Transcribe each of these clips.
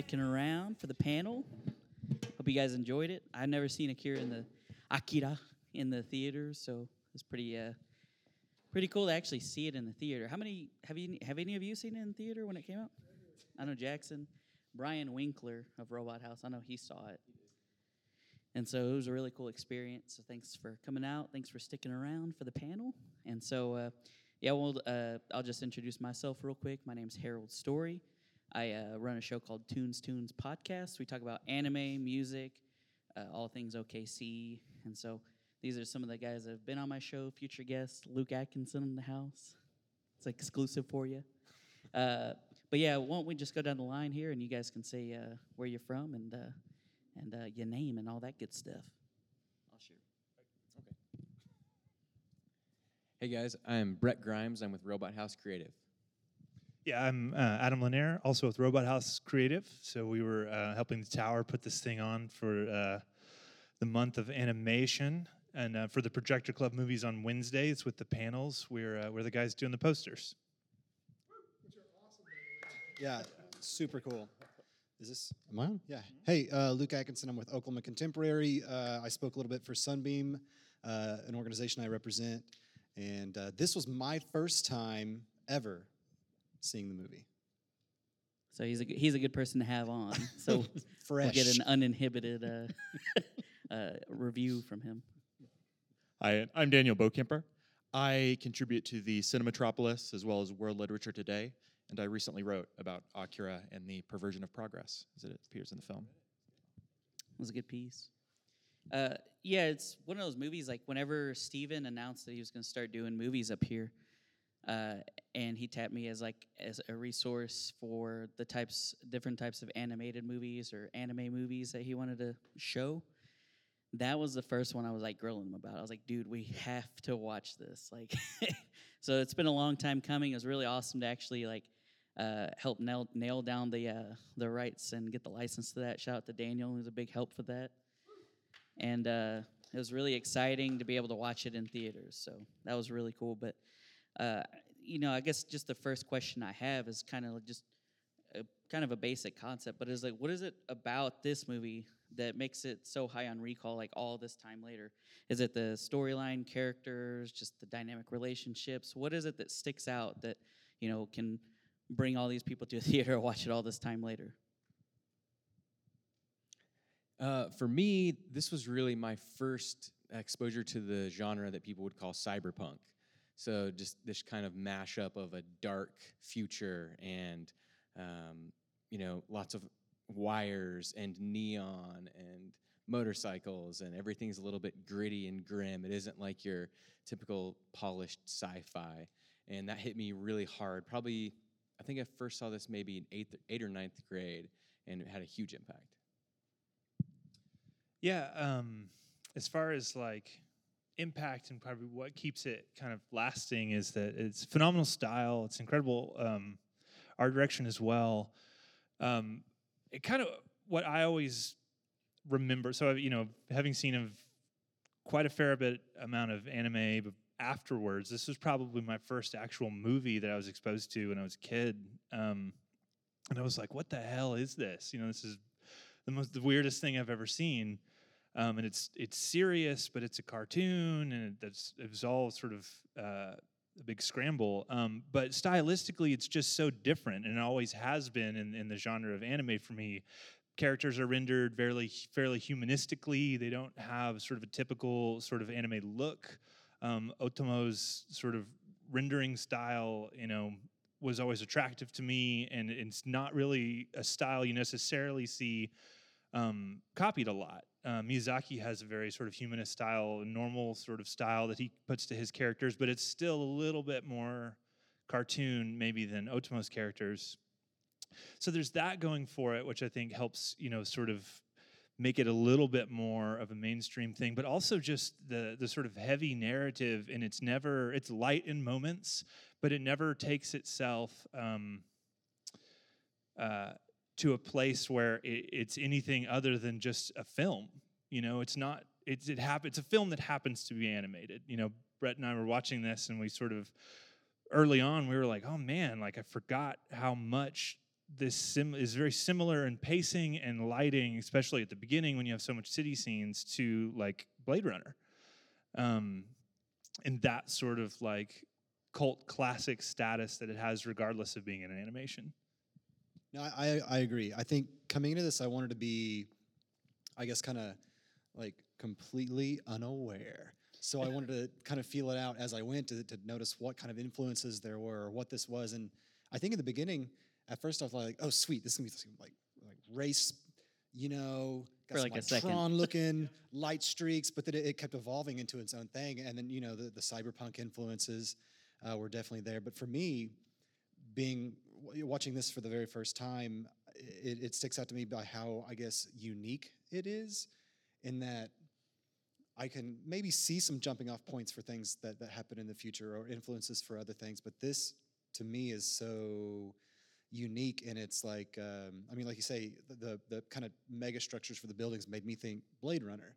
Sticking around for the panel. Hope you guys enjoyed it. I've never seen Akira in the Akira in the theater, so it's pretty uh, pretty cool to actually see it in the theater. How many have you have any of you seen it in theater when it came out? I know Jackson, Brian Winkler of Robot House. I know he saw it, and so it was a really cool experience. So thanks for coming out. Thanks for sticking around for the panel. And so, uh, yeah, well, uh, I'll just introduce myself real quick. My name's Harold Story. I uh, run a show called Tunes Tunes Podcast. We talk about anime, music, uh, all things OKC, and so these are some of the guys that have been on my show. Future guest Luke Atkinson in the house. It's exclusive for you. Uh, but yeah, why don't we just go down the line here, and you guys can say uh, where you're from and uh, and uh, your name and all that good stuff. I'll share. Okay. Hey guys, I'm Brett Grimes. I'm with Robot House Creative. Yeah, I'm uh, Adam Lanier, also with Robot House Creative. So we were uh, helping the tower put this thing on for uh, the month of animation, and uh, for the Projector Club movies on Wednesdays with the panels, we're uh, we're the guys doing the posters. Yeah, super cool. Is this am I on? Yeah. Hey, uh, Luke Atkinson. I'm with Oklahoma Contemporary. Uh, I spoke a little bit for Sunbeam, uh, an organization I represent, and uh, this was my first time ever seeing the movie. So he's a g- he's a good person to have on. So we'll get an uninhibited uh, uh, review from him. Hi, I'm Daniel Bokemper. I contribute to the Cinematropolis as well as World Literature Today, and I recently wrote about Akira and the perversion of progress as it appears in the film. It was a good piece. Uh, yeah, it's one of those movies. Like whenever Steven announced that he was going to start doing movies up here, uh, and he tapped me as like as a resource for the types, different types of animated movies or anime movies that he wanted to show. That was the first one I was like grilling him about. I was like, dude, we have to watch this. Like, so it's been a long time coming. It was really awesome to actually like uh, help nail, nail down the uh, the rights and get the license to that. Shout out to Daniel, who's a big help for that. And uh, it was really exciting to be able to watch it in theaters. So that was really cool. But uh, you know, I guess just the first question I have is kind of just a, kind of a basic concept, but is like, what is it about this movie that makes it so high on recall, like all this time later? Is it the storyline, characters, just the dynamic relationships? What is it that sticks out that you know can bring all these people to a theater watch it all this time later? Uh, for me, this was really my first exposure to the genre that people would call cyberpunk. So just this kind of mashup of a dark future and um, you know lots of wires and neon and motorcycles and everything's a little bit gritty and grim. It isn't like your typical polished sci-fi, and that hit me really hard. Probably, I think I first saw this maybe in eighth, eighth or ninth grade, and it had a huge impact. Yeah, um, as far as like impact and probably what keeps it kind of lasting is that it's phenomenal style. It's incredible um, art direction as well. Um, it kind of what I always remember. So you know, having seen of quite a fair bit amount of anime afterwards, this was probably my first actual movie that I was exposed to when I was a kid. Um, and I was like, "What the hell is this?" You know, this is the most the weirdest thing I've ever seen. Um, and it's it's serious, but it's a cartoon, and it, that's it was all sort of uh, a big scramble. Um, but stylistically, it's just so different, and it always has been in, in the genre of anime for me. Characters are rendered fairly fairly humanistically. They don't have sort of a typical sort of anime look. Um, Otomo's sort of rendering style, you know, was always attractive to me, and it's not really a style you necessarily see um, copied a lot. Uh, Miyazaki has a very sort of humanist style, normal sort of style that he puts to his characters, but it's still a little bit more cartoon maybe than Otomo's characters. So there's that going for it, which I think helps, you know, sort of make it a little bit more of a mainstream thing, but also just the the sort of heavy narrative, and it's never it's light in moments, but it never takes itself um, uh, to a place where it, it's anything other than just a film. You know, it's not. It's it hap- It's a film that happens to be animated. You know, Brett and I were watching this, and we sort of early on we were like, oh man, like I forgot how much this sim is very similar in pacing and lighting, especially at the beginning when you have so much city scenes to like Blade Runner, um, and that sort of like cult classic status that it has, regardless of being an animation. No, I, I agree. I think coming into this, I wanted to be, I guess, kind of like completely unaware. So I wanted to kind of feel it out as I went to, to notice what kind of influences there were, or what this was. And I think in the beginning, at first I was like, "Oh, sweet, this is gonna be like like race, you know, got For some, like a second. Tron looking light streaks." But then it, it kept evolving into its own thing. And then you know the the cyberpunk influences uh, were definitely there. But for me, being watching this for the very first time, it, it sticks out to me by how I guess unique it is, in that I can maybe see some jumping off points for things that that happen in the future or influences for other things. But this, to me, is so unique, and it's like um, I mean, like you say, the the, the kind of mega structures for the buildings made me think Blade Runner.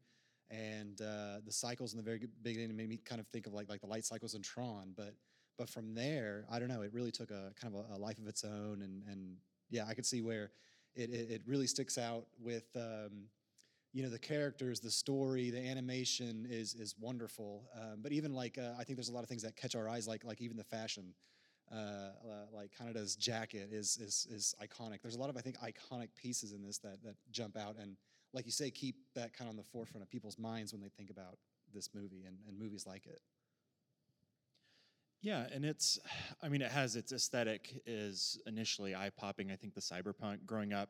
And uh, the cycles in the very beginning made me kind of think of like like the light cycles in Tron, but but from there, I don't know. It really took a kind of a, a life of its own, and and yeah, I could see where it it, it really sticks out with um, you know the characters, the story, the animation is is wonderful. Um, but even like uh, I think there's a lot of things that catch our eyes, like like even the fashion. Uh, uh, like Kaneda's jacket is, is is iconic. There's a lot of I think iconic pieces in this that that jump out and like you say keep that kind of on the forefront of people's minds when they think about this movie and, and movies like it. Yeah, and it's, I mean, it has its aesthetic is initially eye popping. I think the cyberpunk growing up,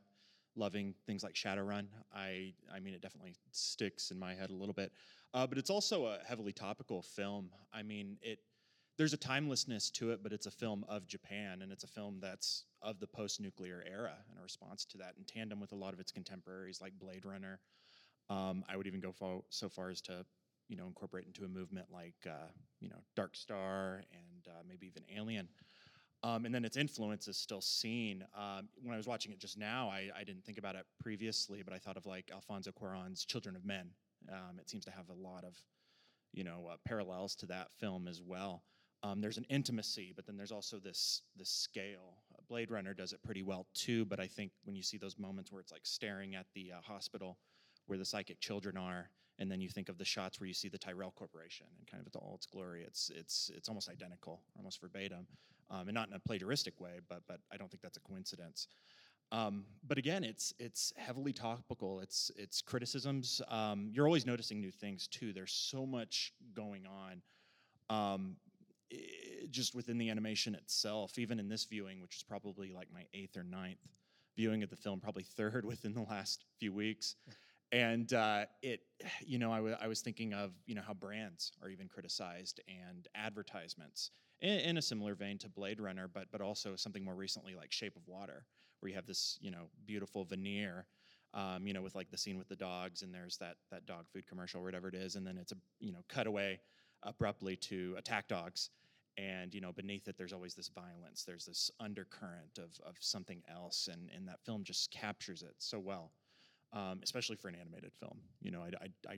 loving things like Shadowrun, I, I mean, it definitely sticks in my head a little bit. Uh, but it's also a heavily topical film. I mean, it, there's a timelessness to it, but it's a film of Japan, and it's a film that's of the post-nuclear era and a response to that, in tandem with a lot of its contemporaries like Blade Runner. Um, I would even go fo- so far as to you know incorporate into a movement like uh, you know Dark Star and uh, maybe even Alien. Um, and then its influence is still seen. Um, when I was watching it just now, I, I didn't think about it previously, but I thought of like Alfonso Cuarón's Children of Men. Um, it seems to have a lot of you know uh, parallels to that film as well. Um, there's an intimacy, but then there's also this this scale. Uh, Blade Runner does it pretty well too, but I think when you see those moments where it's like staring at the uh, hospital where the psychic children are, and then you think of the shots where you see the Tyrell Corporation and kind of it's all its glory. It's it's it's almost identical, almost verbatim, um, and not in a plagiaristic way, but but I don't think that's a coincidence. Um, but again, it's it's heavily topical. It's it's criticisms. Um, you're always noticing new things too. There's so much going on. Um, just within the animation itself, even in this viewing, which is probably like my eighth or ninth viewing of the film, probably third within the last few weeks. And uh, it, you know, I was thinking of, you know, how brands are even criticized and advertisements in, in a similar vein to Blade Runner, but but also something more recently like Shape of Water, where you have this, you know, beautiful veneer, um, you know, with like the scene with the dogs, and there's that that dog food commercial, or whatever it is, and then it's a, you know, cutaway abruptly to attack dogs. And you know beneath it there's always this violence. There's this undercurrent of, of something else. And, and that film just captures it so well um, especially for an animated film you know I, I, I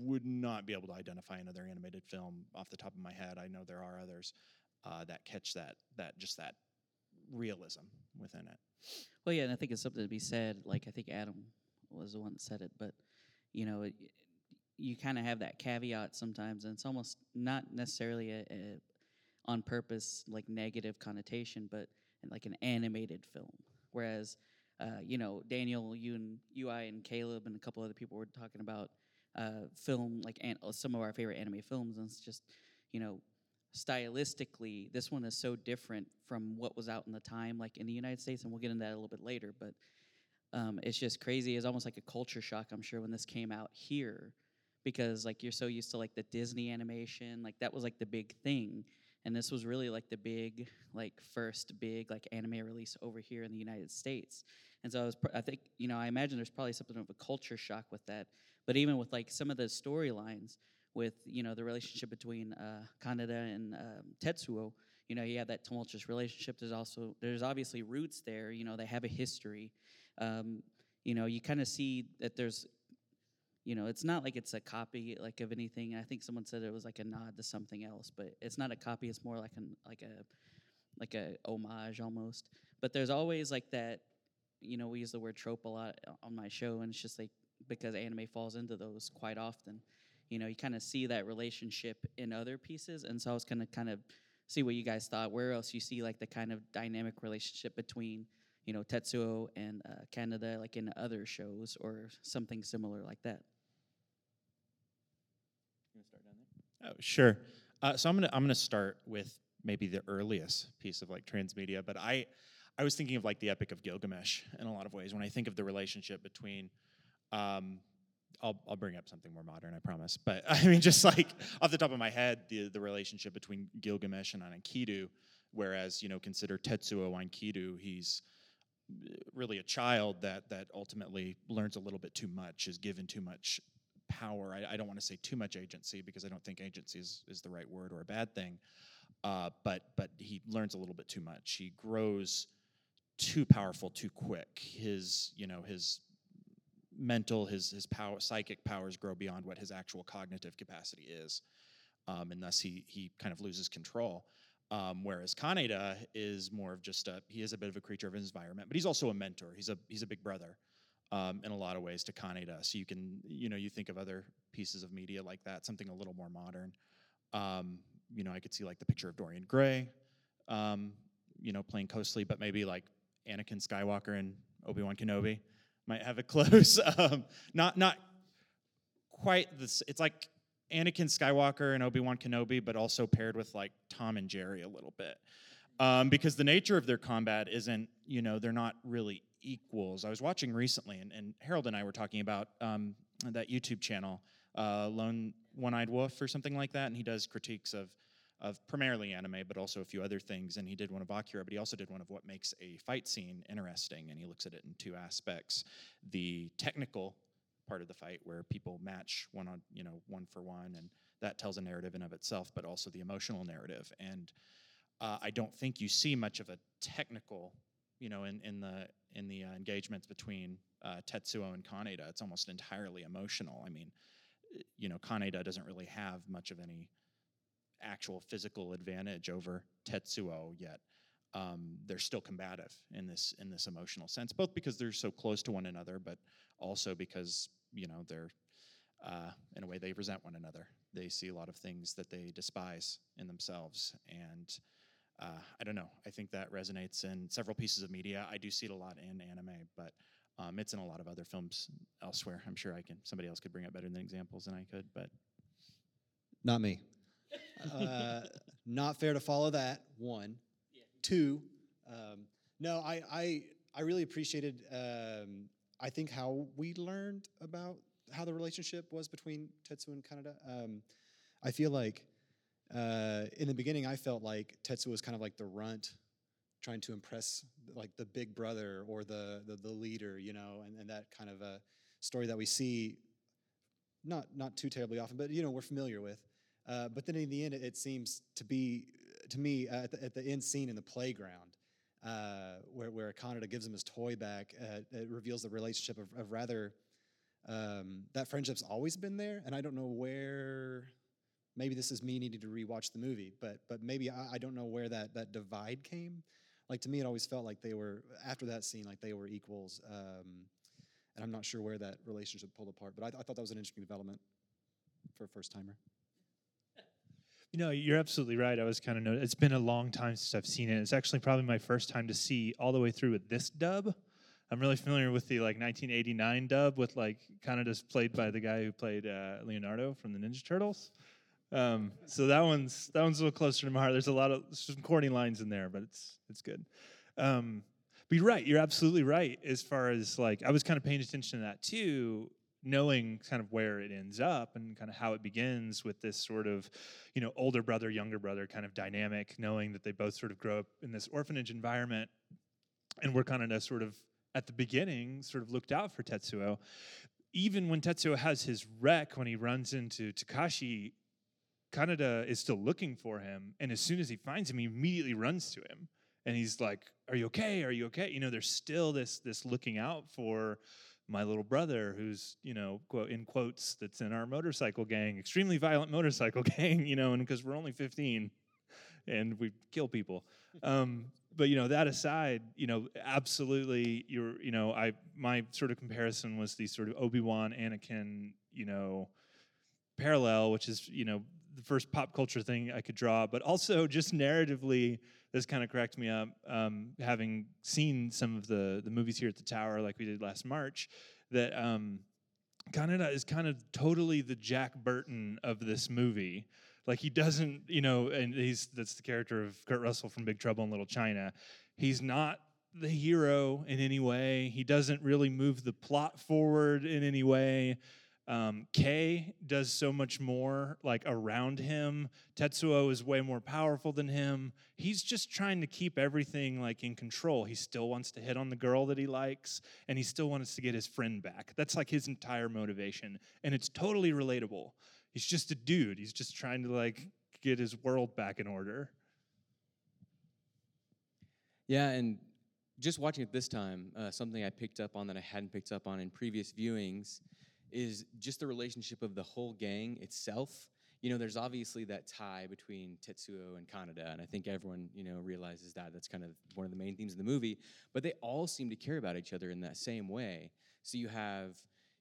would not be able to identify another animated film off the top of my head i know there are others uh, that catch that that just that realism within it Well, yeah, and I think it's something to be said. Like I think Adam was the one that said it, but you know, it, you kind of have that caveat sometimes, and it's almost not necessarily a, a on purpose like negative connotation, but like an animated film. Whereas, uh, you know, Daniel, you and you, I, and Caleb, and a couple other people were talking about uh, film, like an, uh, some of our favorite anime films, and it's just, you know, stylistically, this one is so different from what was out in the time, like in the United States, and we'll get into that a little bit later. But um, it's just crazy. It's almost like a culture shock, I'm sure, when this came out here, because like you're so used to like the Disney animation, like that was like the big thing, and this was really like the big, like first big like anime release over here in the United States. And so I was, I think, you know, I imagine there's probably something of a culture shock with that. But even with like some of the storylines, with you know the relationship between uh, Kaneda and um, Tetsuo. You know, you have that tumultuous relationship. There's also there's obviously roots there. You know, they have a history. Um, you know, you kind of see that there's, you know, it's not like it's a copy like of anything. I think someone said it was like a nod to something else, but it's not a copy. It's more like an like a like a homage almost. but there's always like that. You know, we use the word trope a lot on my show, and it's just like because anime falls into those quite often. You know, you kind of see that relationship in other pieces, and so I was gonna kind of see what you guys thought. Where else you see like the kind of dynamic relationship between you know Tetsuo and uh, Kaneda, like in other shows or something similar like that. You want to start down there? Oh, sure. Uh, so I'm gonna I'm gonna start with maybe the earliest piece of like transmedia, but I I was thinking of like the Epic of Gilgamesh in a lot of ways when I think of the relationship between. Um, I'll I'll bring up something more modern, I promise. But I mean, just like off the top of my head, the the relationship between Gilgamesh and Enkidu, whereas you know consider Tetsuo Enkidu, he's uh, really a child that that ultimately learns a little bit too much, is given too much power. I, I don't want to say too much agency because I don't think agency is, is the right word or a bad thing. Uh, but but he learns a little bit too much. He grows too powerful too quick. His you know his mental his his power psychic powers grow beyond what his actual cognitive capacity is, um, and thus he he kind of loses control. Um, whereas Kaneda is more of just a he is a bit of a creature of his environment, but he's also a mentor. He's a he's a big brother um, in a lot of ways to Kaneda. So you can, you know, you think of other pieces of media like that, something a little more modern. Um, you know, I could see like the picture of Dorian Gray, um, you know, playing Coastly, but maybe like Anakin Skywalker and Obi Wan Kenobi might have a close. um, not not quite this. It's like Anakin Skywalker and Obi Wan Kenobi, but also paired with like Tom and Jerry a little bit. Um, because the nature of their combat isn't, you know, they're not really equals. I was watching recently, and, and Harold and I were talking about um, that YouTube channel, uh, Lone One Eyed Wolf or something like that, and he does critiques of of primarily anime, but also a few other things. And he did one of Akira, but he also did one of what makes a fight scene interesting, and he looks at it in two aspects: the technical part of the fight, where people match one on, you know, one for one, and that tells a narrative in of itself, but also the emotional narrative. And uh, I don't think you see much of a technical you know, in, in the in the uh, engagements between uh, Tetsuo and Kaneda, it's almost entirely emotional. I mean, you know, Kaneda doesn't really have much of any actual physical advantage over Tetsuo yet. Um, they're still combative in this in this emotional sense, both because they're so close to one another, but also because you know they're uh, in a way they resent one another. They see a lot of things that they despise in themselves, and uh, I don't know. I think that resonates in several pieces of media. I do see it a lot in anime, but um, it's in a lot of other films elsewhere. I'm sure I can. Somebody else could bring up better than examples than I could, but Not me. Uh, not fair to follow that. One, two. Um, no, I, I I really appreciated. Um, I think how we learned about how the relationship was between Tetsu and Kaneda. Um, I feel like uh, in the beginning, I felt like Tetsu was kind of like the runt, trying to impress like the big brother or the the, the leader, you know, and, and that kind of a story that we see not not too terribly often, but you know we're familiar with. Uh, but then in the end, it, seems to be to me uh, at, the, at the end scene in the playground, uh, where where Kaneda gives him his toy back, uh, it reveals the relationship of, of rather um, that friendship's always been there, and I don't know where. Maybe this is me needing to rewatch the movie, but but maybe I, I don't know where that that divide came. Like to me, it always felt like they were after that scene, like they were equals. Um, and I'm not sure where that relationship pulled apart, but I, I thought that was an interesting development for a first timer. You know, you're absolutely right. I was kind of. It's been a long time since I've seen it. It's actually probably my first time to see all the way through with this dub. I'm really familiar with the like 1989 dub with like kind of just played by the guy who played uh, Leonardo from the Ninja Turtles. Um, so that one's that one's a little closer to my heart. There's a lot of some corny lines in there, but it's it's good. Um, but you're right. You're absolutely right. As far as like, I was kind of paying attention to that too, knowing kind of where it ends up and kind of how it begins with this sort of, you know, older brother, younger brother kind of dynamic, knowing that they both sort of grow up in this orphanage environment, and we're kind of sort of at the beginning sort of looked out for Tetsuo. Even when Tetsuo has his wreck when he runs into Takashi, Kaneda is still looking for him, and as soon as he finds him, he immediately runs to him, and he's like, "Are you okay? Are you okay?" You know, there's still this this looking out for my little brother, who's you know, quote in quotes, that's in our motorcycle gang, extremely violent motorcycle gang. You know, and because we're only 15, and we kill people. Um, but you know that aside, you know absolutely you're you know I my sort of comparison was the sort of Obi Wan Anakin you know parallel, which is you know the first pop culture thing I could draw, but also just narratively, this kind of cracked me up. Um, having seen some of the the movies here at the Tower, like we did last March, that um, Kaneda is kind of totally the Jack Burton of this movie. Like he doesn't, you know, and he's that's the character of Kurt Russell from Big Trouble in Little China. He's not the hero in any way. He doesn't really move the plot forward in any way. Um, Kei does so much more like around him. Tetsuo is way more powerful than him. He's just trying to keep everything like in control. He still wants to hit on the girl that he likes, and he still wants to get his friend back. That's like his entire motivation, and it's totally relatable. He's just a dude. He's just trying to like get his world back in order. Yeah, and just watching it this time, uh, something I picked up on that I hadn't picked up on in previous viewings is just the relationship of the whole gang itself. You know, there's obviously that tie between Tetsuo and Kaneda, and I think everyone, you know, realizes that. That's kind of one of the main themes of the movie. But they all seem to care about each other in that same way. So you have,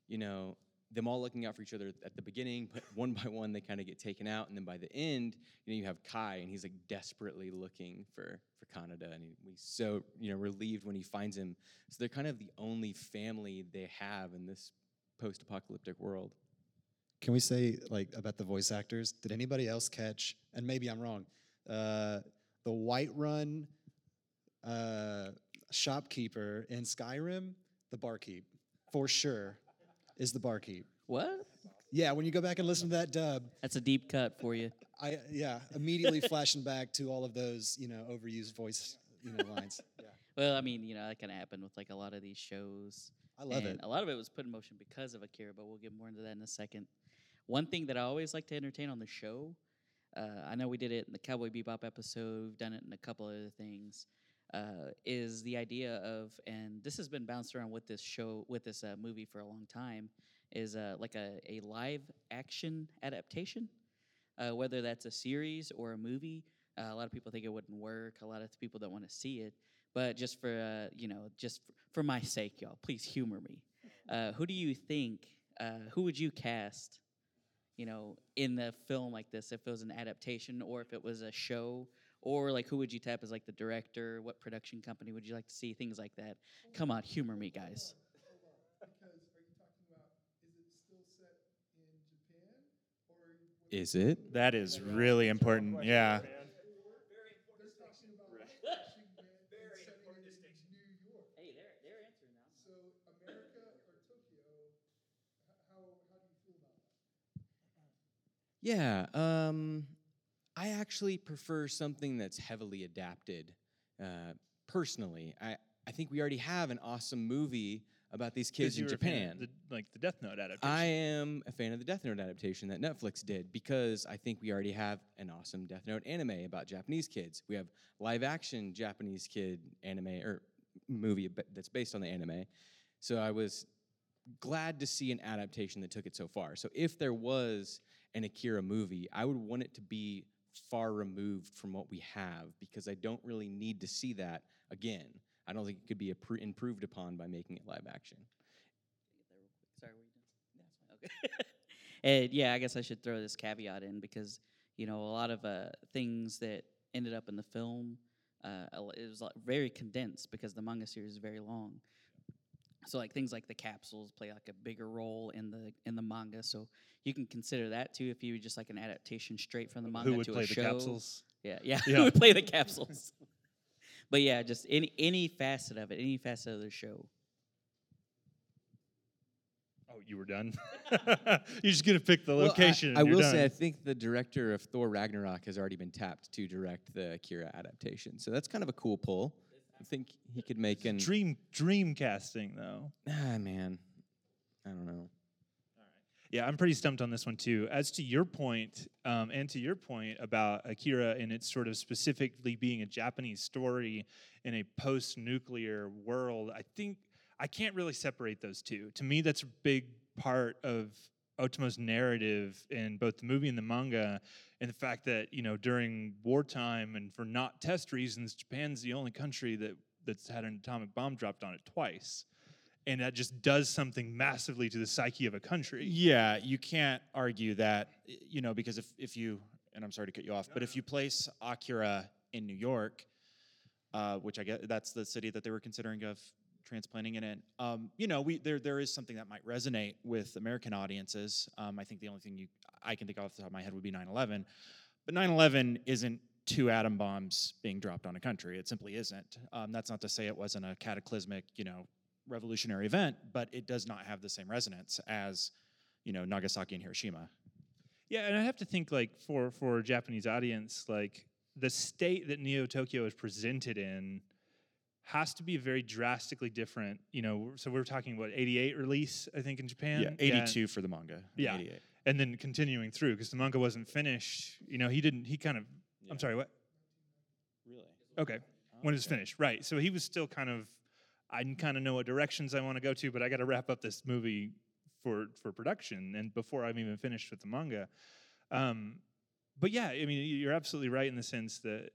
you know, them all looking out for each other at the beginning, but one by one they kind of get taken out, and then by the end, you know, you have Kai, and he's like desperately looking for for Kaneda, and he, he's so you know relieved when he finds him. So they're kind of the only family they have in this post-apocalyptic world. Can we say like about the voice actors? Did anybody else catch? And maybe I'm wrong. Uh, the Whiterun uh, shopkeeper in Skyrim, the barkeep, for sure, is the barkeep. What? Yeah, when you go back and listen to that dub, That's a deep cut for you. I yeah immediately flashing back to all of those you know overused voice you know lines. Yeah, Well, I mean, you know, that kind of happened with like a lot of these shows. I love and it. A lot of it was put in motion because of Akira, but we'll get more into that in a second. One thing that I always like to entertain on the show, uh, I know we did it in the Cowboy Bebop episode, we've done it in a couple other things, uh, is the idea of, and this has been bounced around with this show, with this uh, movie for a long time, is uh, like a, a live action adaptation, uh, whether that's a series or a movie. Uh, a lot of people think it wouldn't work. A lot of people don't want to see it. But just for uh, you know, just for, for my sake, y'all, please humor me. Uh, who do you think? Uh, who would you cast? You know, in the film like this, if it was an adaptation or if it was a show, or like who would you tap as like the director? What production company would you like to see? Things like that. Come on, humor me, guys. Is it? That is really important. Yeah. Hey, they're they're answering now. Yeah, um, I actually prefer something that's heavily adapted. Uh, personally, I, I think we already have an awesome movie about these kids in were a fan Japan. the, like the Death Note adaptation. I am a fan of the Death Note adaptation that Netflix did because I think we already have an awesome Death Note anime about Japanese kids. We have live action Japanese kid anime or movie that's based on the anime. So I was glad to see an adaptation that took it so far. So if there was an Akira movie, I would want it to be far removed from what we have because I don't really need to see that again. I don't think it could be improved upon by making it live action. Sorry, were you done? Fine. Okay. and yeah, I guess I should throw this caveat in because you know a lot of uh, things that ended up in the film, uh, it was like very condensed because the manga series is very long. So like things like the capsules play like a bigger role in the in the manga. So you can consider that too if you would just like an adaptation straight from the manga Who would to play a the show. capsules? Yeah, yeah, Yeah. who would play the capsules. but yeah, just any any facet of it, any facet of the show. Oh, you were done. You're just gonna pick the Well, I- location. I, and you're will say. I think the director of Thor Ragnarok has already been tapped to direct the Akira adaptation. So that's kind of a cool pull. I think he could make an. dream dream casting though. Ah, man. I don't know. Yeah, I'm pretty stumped on this one too. As to your point, um, and to your point about Akira and its sort of specifically being a Japanese story in a post-nuclear world, I think I can't really separate those two. To me, that's a big part of Otomo's narrative in both the movie and the manga, and the fact that you know during wartime and for not test reasons, Japan's the only country that that's had an atomic bomb dropped on it twice, and that just does something massively to the psyche of a country. Yeah, you can't argue that, you know, because if, if you, and I'm sorry to cut you off, but if you place Akira in New York, uh, which I guess that's the city that they were considering of transplanting it in, um, you know, we there there is something that might resonate with American audiences. Um, I think the only thing you I can think of off the top of my head would be 9/11, but 9/11 isn't two atom bombs being dropped on a country. It simply isn't. Um, that's not to say it wasn't a cataclysmic, you know, revolutionary event, but it does not have the same resonance as, you know, Nagasaki and Hiroshima. Yeah, and I have to think like for for a Japanese audience, like the state that Neo Tokyo is presented in has to be very drastically different. You know, so we're talking what 88 release, I think, in Japan. yeah, 82 for the manga. Yeah. 88. and then continuing through because the manga wasn't finished. You know, he didn't. He kind of. Yeah. I'm sorry. What? Really? Okay, when it's finished, right? So he was still kind of. I kind of know what directions I want to go to, but I got to wrap up this movie for for production, and before I'm even finished with the manga. Um, but yeah, I mean, you're absolutely right in the sense that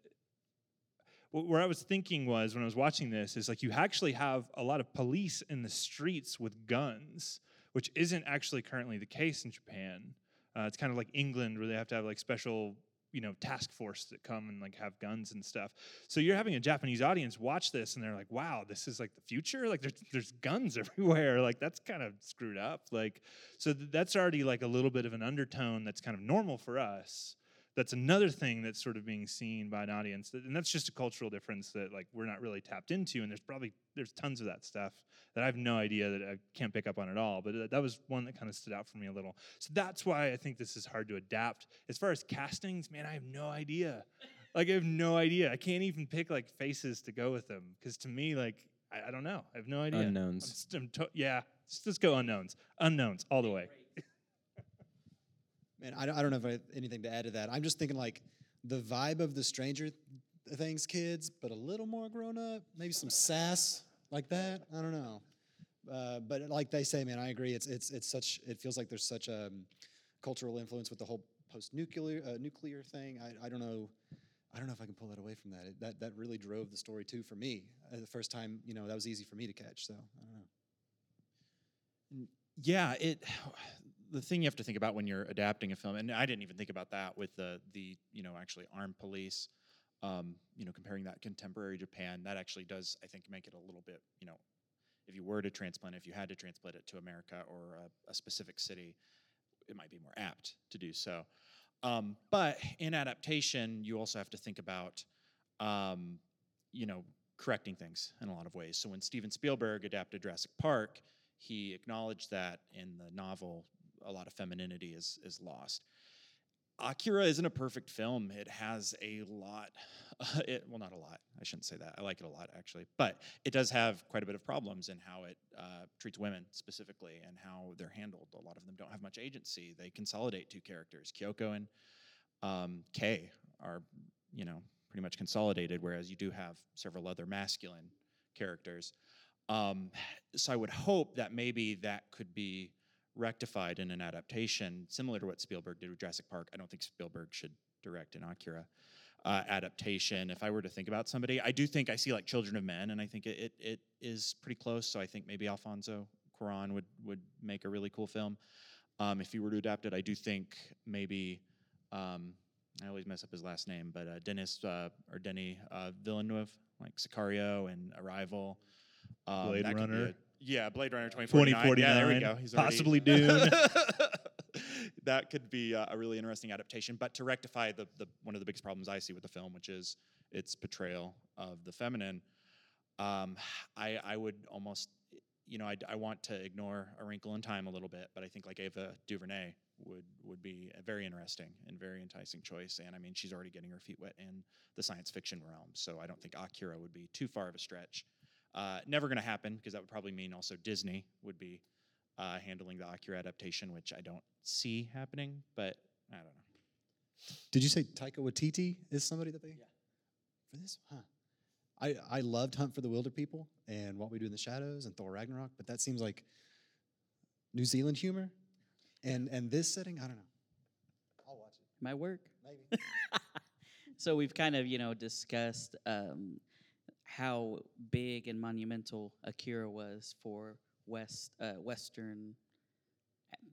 wh- where I was thinking was when I was watching this is like you actually have a lot of police in the streets with guns, which isn't actually currently the case in Japan. Uh, it's kind of like England where they have to have like special, you know, task force that come and like have guns and stuff. So you're having a Japanese audience watch this and they're like, "Wow, this is like the future. Like there's there's guns everywhere. Like that's kind of screwed up." Like so th- that's already like a little bit of an undertone that's kind of normal for us that's another thing that's sort of being seen by an audience that, and that's just a cultural difference that like we're not really tapped into and there's probably there's tons of that stuff that i have no idea that i can't pick up on at all but that, was one that kind of stood out for me a little. So that's why i think this is hard to adapt. As far as castings man i have no idea. Like i have no idea. I can't even pick like faces to go with them because to me like I, I don't know. I have no idea. I'm Unknowns. I'm to- yeah let's just go unknowns. Unknowns all the way Man, I don't, I don't know if I have anything to add to that. I'm just thinking like the vibe of the Stranger Things kids, but a little more grown up, maybe some sass like that. I don't know. Uh, but like they say, man, I agree. It's it's it's such. It feels like there's such a um, cultural influence with the whole post-nuclear uh, nuclear thing. I, I don't know. I don't know if I can pull that away from that. It, that that really drove the story too for me. Uh, the first time, you know, that was easy for me to catch. So I don't know. Yeah, it. The thing you have to think about when you're adapting a film, and I didn't even think about that with the the you know actually armed police. Um, you know, comparing that contemporary Japan, that actually does I think make it a little bit you know, if you were to transplant, if you had to transplant it to America or a, a specific city, it might be more apt to do so. Um, but in adaptation, you also have to think about, um, you know, correcting things in a lot of ways. So when Steven Spielberg adapted Jurassic Park, he acknowledged that in the novel, a lot of femininity is is lost. Akira isn't a perfect film. It has a lot, it, well, not a lot. I shouldn't say that. I like it a lot, actually. But it does have quite a bit of problems in how it uh, treats women specifically and how they're handled. A lot of them don't have much agency. They consolidate two characters. Kyoko and um, Kei are, you know, pretty much consolidated, whereas you do have several other masculine characters. Um, so I would hope that maybe that could be rectified in an adaptation similar to what Spielberg did with Jurassic Park. I don't think Spielberg should direct an Akira uh, adaptation. If I were to think about somebody, I do think I see like Children of Men, and I think it, it, it is pretty close. So I think maybe Alfonso Cuarón would would make a really cool film. Um, if he were to adapt it, I do think maybe um, I always mess up his last name, but uh, Dennis uh, or Denny uh, Villeneuve, like Sicario and Arrival. Um, Blade that could be Runner. Yeah, Blade Runner 2049. Yeah, there we go. He's already- possibly Dune. that could be uh, a really interesting adaptation. But to rectify the, the one of the biggest problems I see with the film, which is its portrayal of the feminine, um, I, I would almost, you know, I, I want to ignore A Wrinkle in Time a little bit, but I think like Ava DuVernay would would be a very interesting and very enticing choice. And I mean, she's already getting her feet wet in the science fiction realm, so I don't think Akira would be too far of a stretch. Uh, never going to happen because that would probably mean also Disney would be uh, handling the Akira adaptation, which I don't see happening. But I don't know. Did you say Taika Waititi is somebody that they? Yeah. for this, huh? I I loved Hunt for the Wilderpeople and What We Do in the Shadows and Thor Ragnarok, but that seems like New Zealand humor. and and this setting, I don't know. I'll watch it. Might work. Maybe. So we've kind of, you know, discussed um, how big and monumental Akira was for West uh, Western,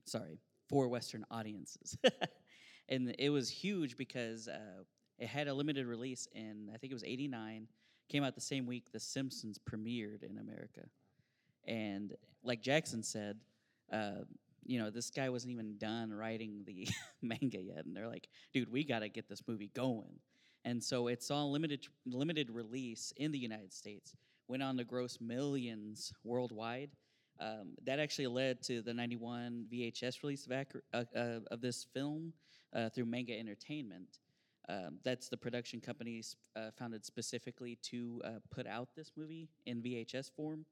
sorry, for Western audiences, and it was huge because uh, it had a limited release in I think it was '89. Came out the same week The Simpsons premiered in America, and like Jackson said, uh, you know, this guy wasn't even done writing the manga yet, and they're like, "Dude, we got to get this movie going." And so it saw limited limited release in the United States. Went on to gross millions worldwide. Um, that actually led to the '91 VHS release of, uh, uh, of this film uh, through Manga Entertainment. Um, that's the production company uh, founded specifically to uh, put out this movie in VHS form.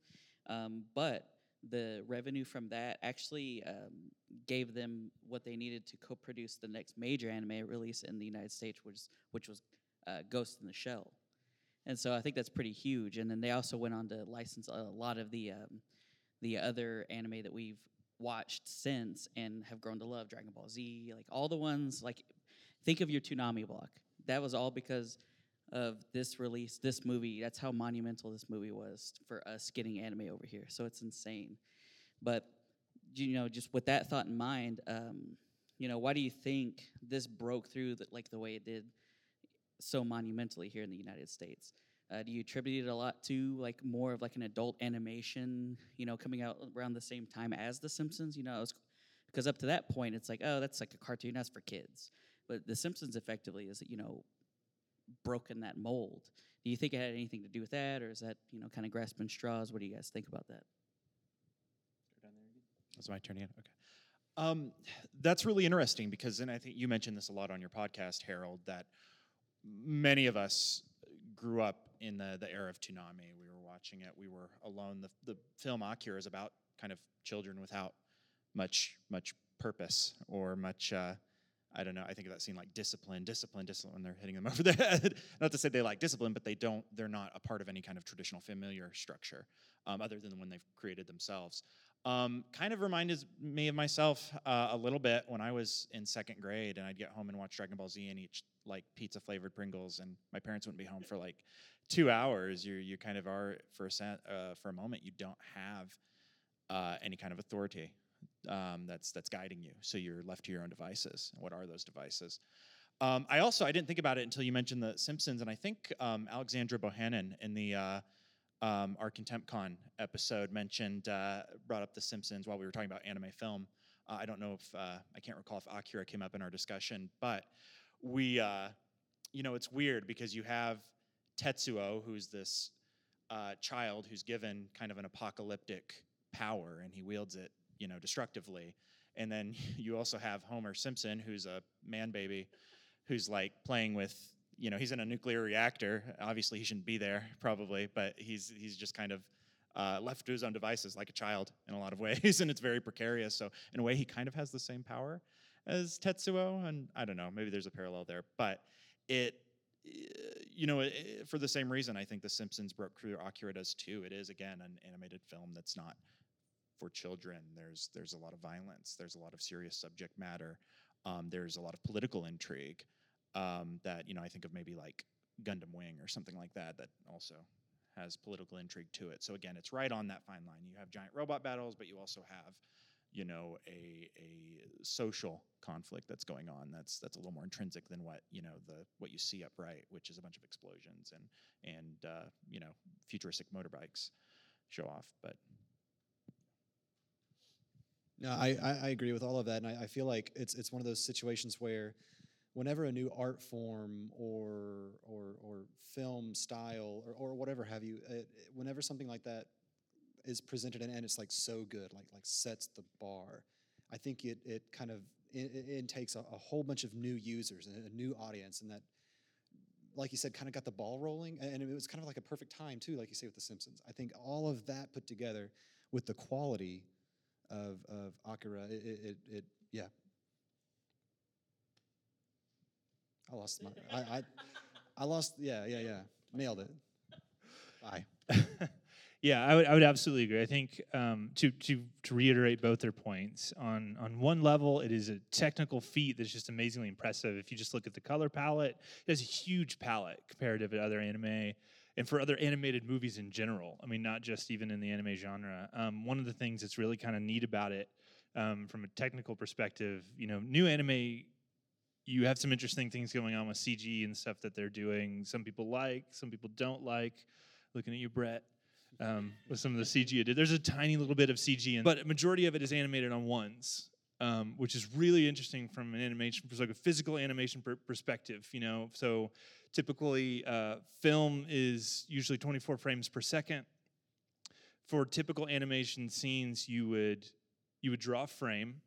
Um, but the revenue from that actually um, gave them what they needed to co-produce the next major anime release in the United States, which which was uh, Ghost in the Shell. And so I think that's pretty huge. And then they also went on to license a lot of the um, the other anime that we've watched since and have grown to love, Dragon Ball Z, like all the ones. Like think of your Toonami block. That was all because of this release, this movie. That's how monumental this movie was for us getting anime over here. So it's insane. But you know, just with that thought in mind, um, you know, why do you think this broke through like the way it did so monumentally here in the United States? Uh, do you attribute it a lot to like more of like an adult animation, you know, coming out around the same time as The Simpsons? You know, because up to that point, it's like, oh, that's like a cartoon, that's for kids. But The Simpsons effectively is, you know, broken that mold. Do you think it had anything to do with that, or is that you know kind of grasping straws? What do you guys think about that? That's my turn again. Okay. Um, that's really interesting because, and I think you mentioned this a lot on your podcast, Harold, that many of us grew up in the, the era of Toonami. We were watching it. We were alone. The, the film Akira is about kind of children without much much purpose or much. Uh, I don't know. I think of that scene like discipline, discipline, discipline. When they're hitting them over the head. not to say they like discipline, but they don't. They're not a part of any kind of traditional familiar structure, um, other than the one they've created themselves. Um, kind of reminded me of myself uh, a little bit when I was in second grade, and I'd get home and watch Dragon Ball Z and eat like pizza flavored Pringles, and my parents wouldn't be home for like two hours. You you kind of are for a uh, for a moment. You don't have uh, any kind of authority um, that's that's guiding you, so you're left to your own devices. What are those devices? Um, I also I didn't think about it until you mentioned the Simpsons, and I think um, Alexandra Bohannon in the uh, um, our ContemptCon episode mentioned uh, brought up The Simpsons while we were talking about anime film. Uh, I don't know if uh, I can't recall if Akira came up in our discussion, but we, uh, you know, it's weird because you have Tetsuo, who's this uh, child who's given kind of an apocalyptic power, and he wields it, you know, destructively. And then you also have Homer Simpson, who's a man baby, who's like playing with you know he's in a nuclear reactor. Obviously, he shouldn't be there, probably, but he's he's just kind of uh, left to his own devices, like a child in a lot of ways, and it's very precarious. So in a way, he kind of has the same power as Tetsuo, and I don't know, maybe there's a parallel there, but it. You know, it, for the same reason, I think The Simpsons broke through. Akira does too. It is again an animated film that's not for children. There's there's a lot of violence. There's a lot of serious subject matter. Um, there's a lot of political intrigue um, that you know I think of maybe like Gundam Wing or something like that that also has political intrigue to it. So again, it's right on that fine line. You have giant robot battles, but you also have you know a a social conflict that's going on that's that's a little more intrinsic than what you know the what you see upright which is a bunch of explosions and and uh, you know futuristic motorbikes show off but No, I, I, agree with all of that, and I, I feel like it's it's one of those situations where, whenever a new art form or or or film style or, or whatever have you, it, whenever something like that is presented and, and it's like so good, like like sets the bar, I think it it kind of it, intakes a, a whole bunch of new users and a new audience, and that, like you said, kind of got the ball rolling, and it was kind of like a perfect time too, like you say with The Simpsons. I think all of that put together with the quality of of Akira. It, it, it yeah. I lost my. I, I I lost. Yeah, yeah, yeah. Nailed it. Bye. Yeah, I would, I would absolutely agree. I think um, to to to reiterate both their points on on one level, it is a technical feat that's just amazingly impressive. If you just look at the color palette, it has a huge palette comparative to other anime and for other animated movies in general. I mean, not just even in the anime genre. Um, one of the things that's really kind of neat about it, um, from a technical perspective, you know, new anime. You have some interesting things going on with CG and stuff that they're doing. Some people like, some people don't like. Looking at you, Brett um, with some of the CG it did. There's a tiny little bit of CG, in, but a majority of it is animated on ones, um, which is really interesting from an animation perspective, physical animation per- perspective. You know, so typically uh, film is usually 24 frames per second. For typical animation scenes, you would you would draw a frame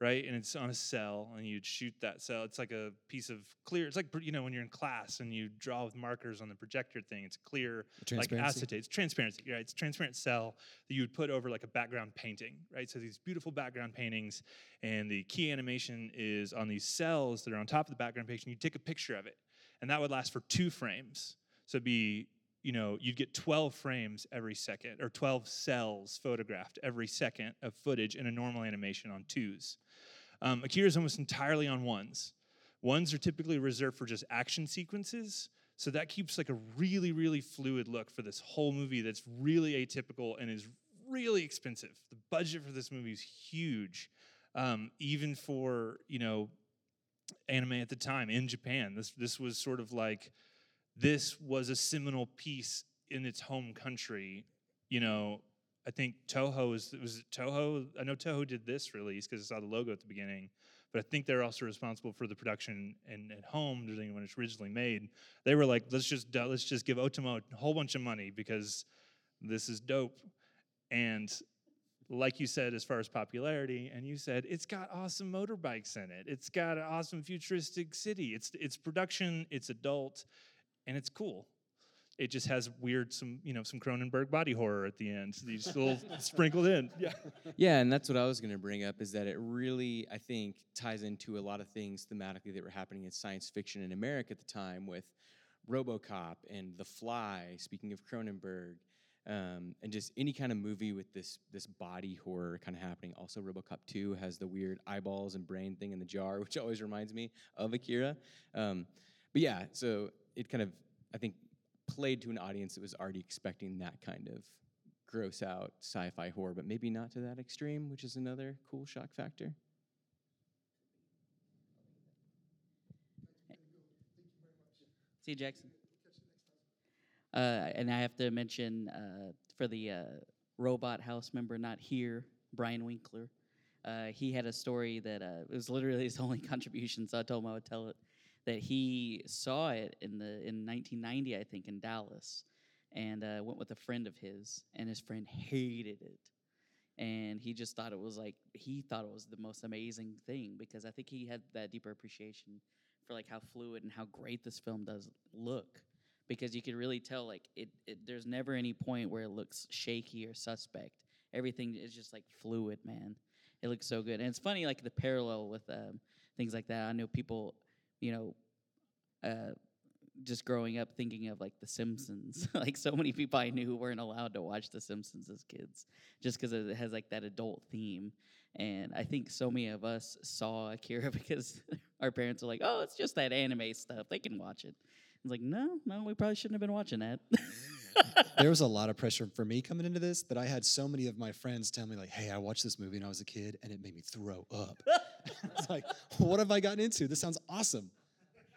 right? And it's on a cell, and you'd shoot that cell. It's like a piece of clear. It's like you know when you're in class and you draw with markers on the projector thing. It's clear, like acetate. It's transparency. Right? It's transparent cell that you would put over like a background painting, right? So these beautiful background paintings, and the key animation is on these cells that are on top of the background painting. You take a picture of it, and that would last for two frames. So it'd be you know, you'd get 12 frames every second, or 12 cells photographed every second of footage in a normal animation on twos. Um, Akira is almost entirely on ones. Ones are typically reserved for just action sequences, so that keeps like a really, really fluid look for this whole movie that's really atypical and is really expensive. The budget for this movie is huge, um, even for you know anime at the time in Japan. This this was sort of like this was a seminal piece in its home country. You know, I think Toho was was Toho. I know Toho did this release because I saw the logo at the beginning, but I think they're also responsible for the production and at home during when it's originally made. They were like, let's just let's just give Otomo a whole bunch of money because this is dope. And like you said, as far as popularity, and you said it's got awesome motorbikes in it. It's got an awesome futuristic city. It's it's production. It's adult and it's cool. It just has weird some you know some Cronenberg body horror at the end. These little sprinkled in. Yeah. Yeah, and that's what I was going to bring up is that it really I think ties into a lot of things thematically that were happening in science fiction in America at the time with RoboCop and The Fly. Speaking of Cronenberg. Um, and just any kind of movie with this this body horror kind of happening. Also, RoboCop 2 has the weird eyeballs and brain thing in the jar, which always reminds me of Akira. Um, but yeah, so it kind of I think played to an audience that was already expecting that kind of gross out sci-fi horror, but maybe not to that extreme, which is another cool shock factor. See you, Jackson. Uh, and I have to mention uh, for the uh, robot house member not here, Brian Winkler. Uh, he had a story that uh, it was literally his only contribution, so I told him I would tell it that he saw it in the in 1990, I think, in Dallas, and uh, went with a friend of his, and his friend hated it, and he just thought it was like he thought it was the most amazing thing because I think he had that deeper appreciation for like how fluid and how great this film does look because you could really tell like it, it there's never any point where it looks shaky or suspect. Everything is just like fluid man. It looks so good. And it's funny like the parallel with um, things like that. I know people you know, uh, just growing up thinking of like The Simpsons. like so many people I knew weren't allowed to watch The Simpsons as kids just because it has like that adult theme. And I think so many of us saw Akira because our parents were like, "Oh, it's just that anime stuff. They can watch it." It's like, no, no, we probably shouldn't have been watching that. there was a lot of pressure for me coming into this that I had so many of my friends tell me like, "Hey, I watched this movie when I was a kid, and it made me throw up." it's like, what have I gotten into? This sounds awesome.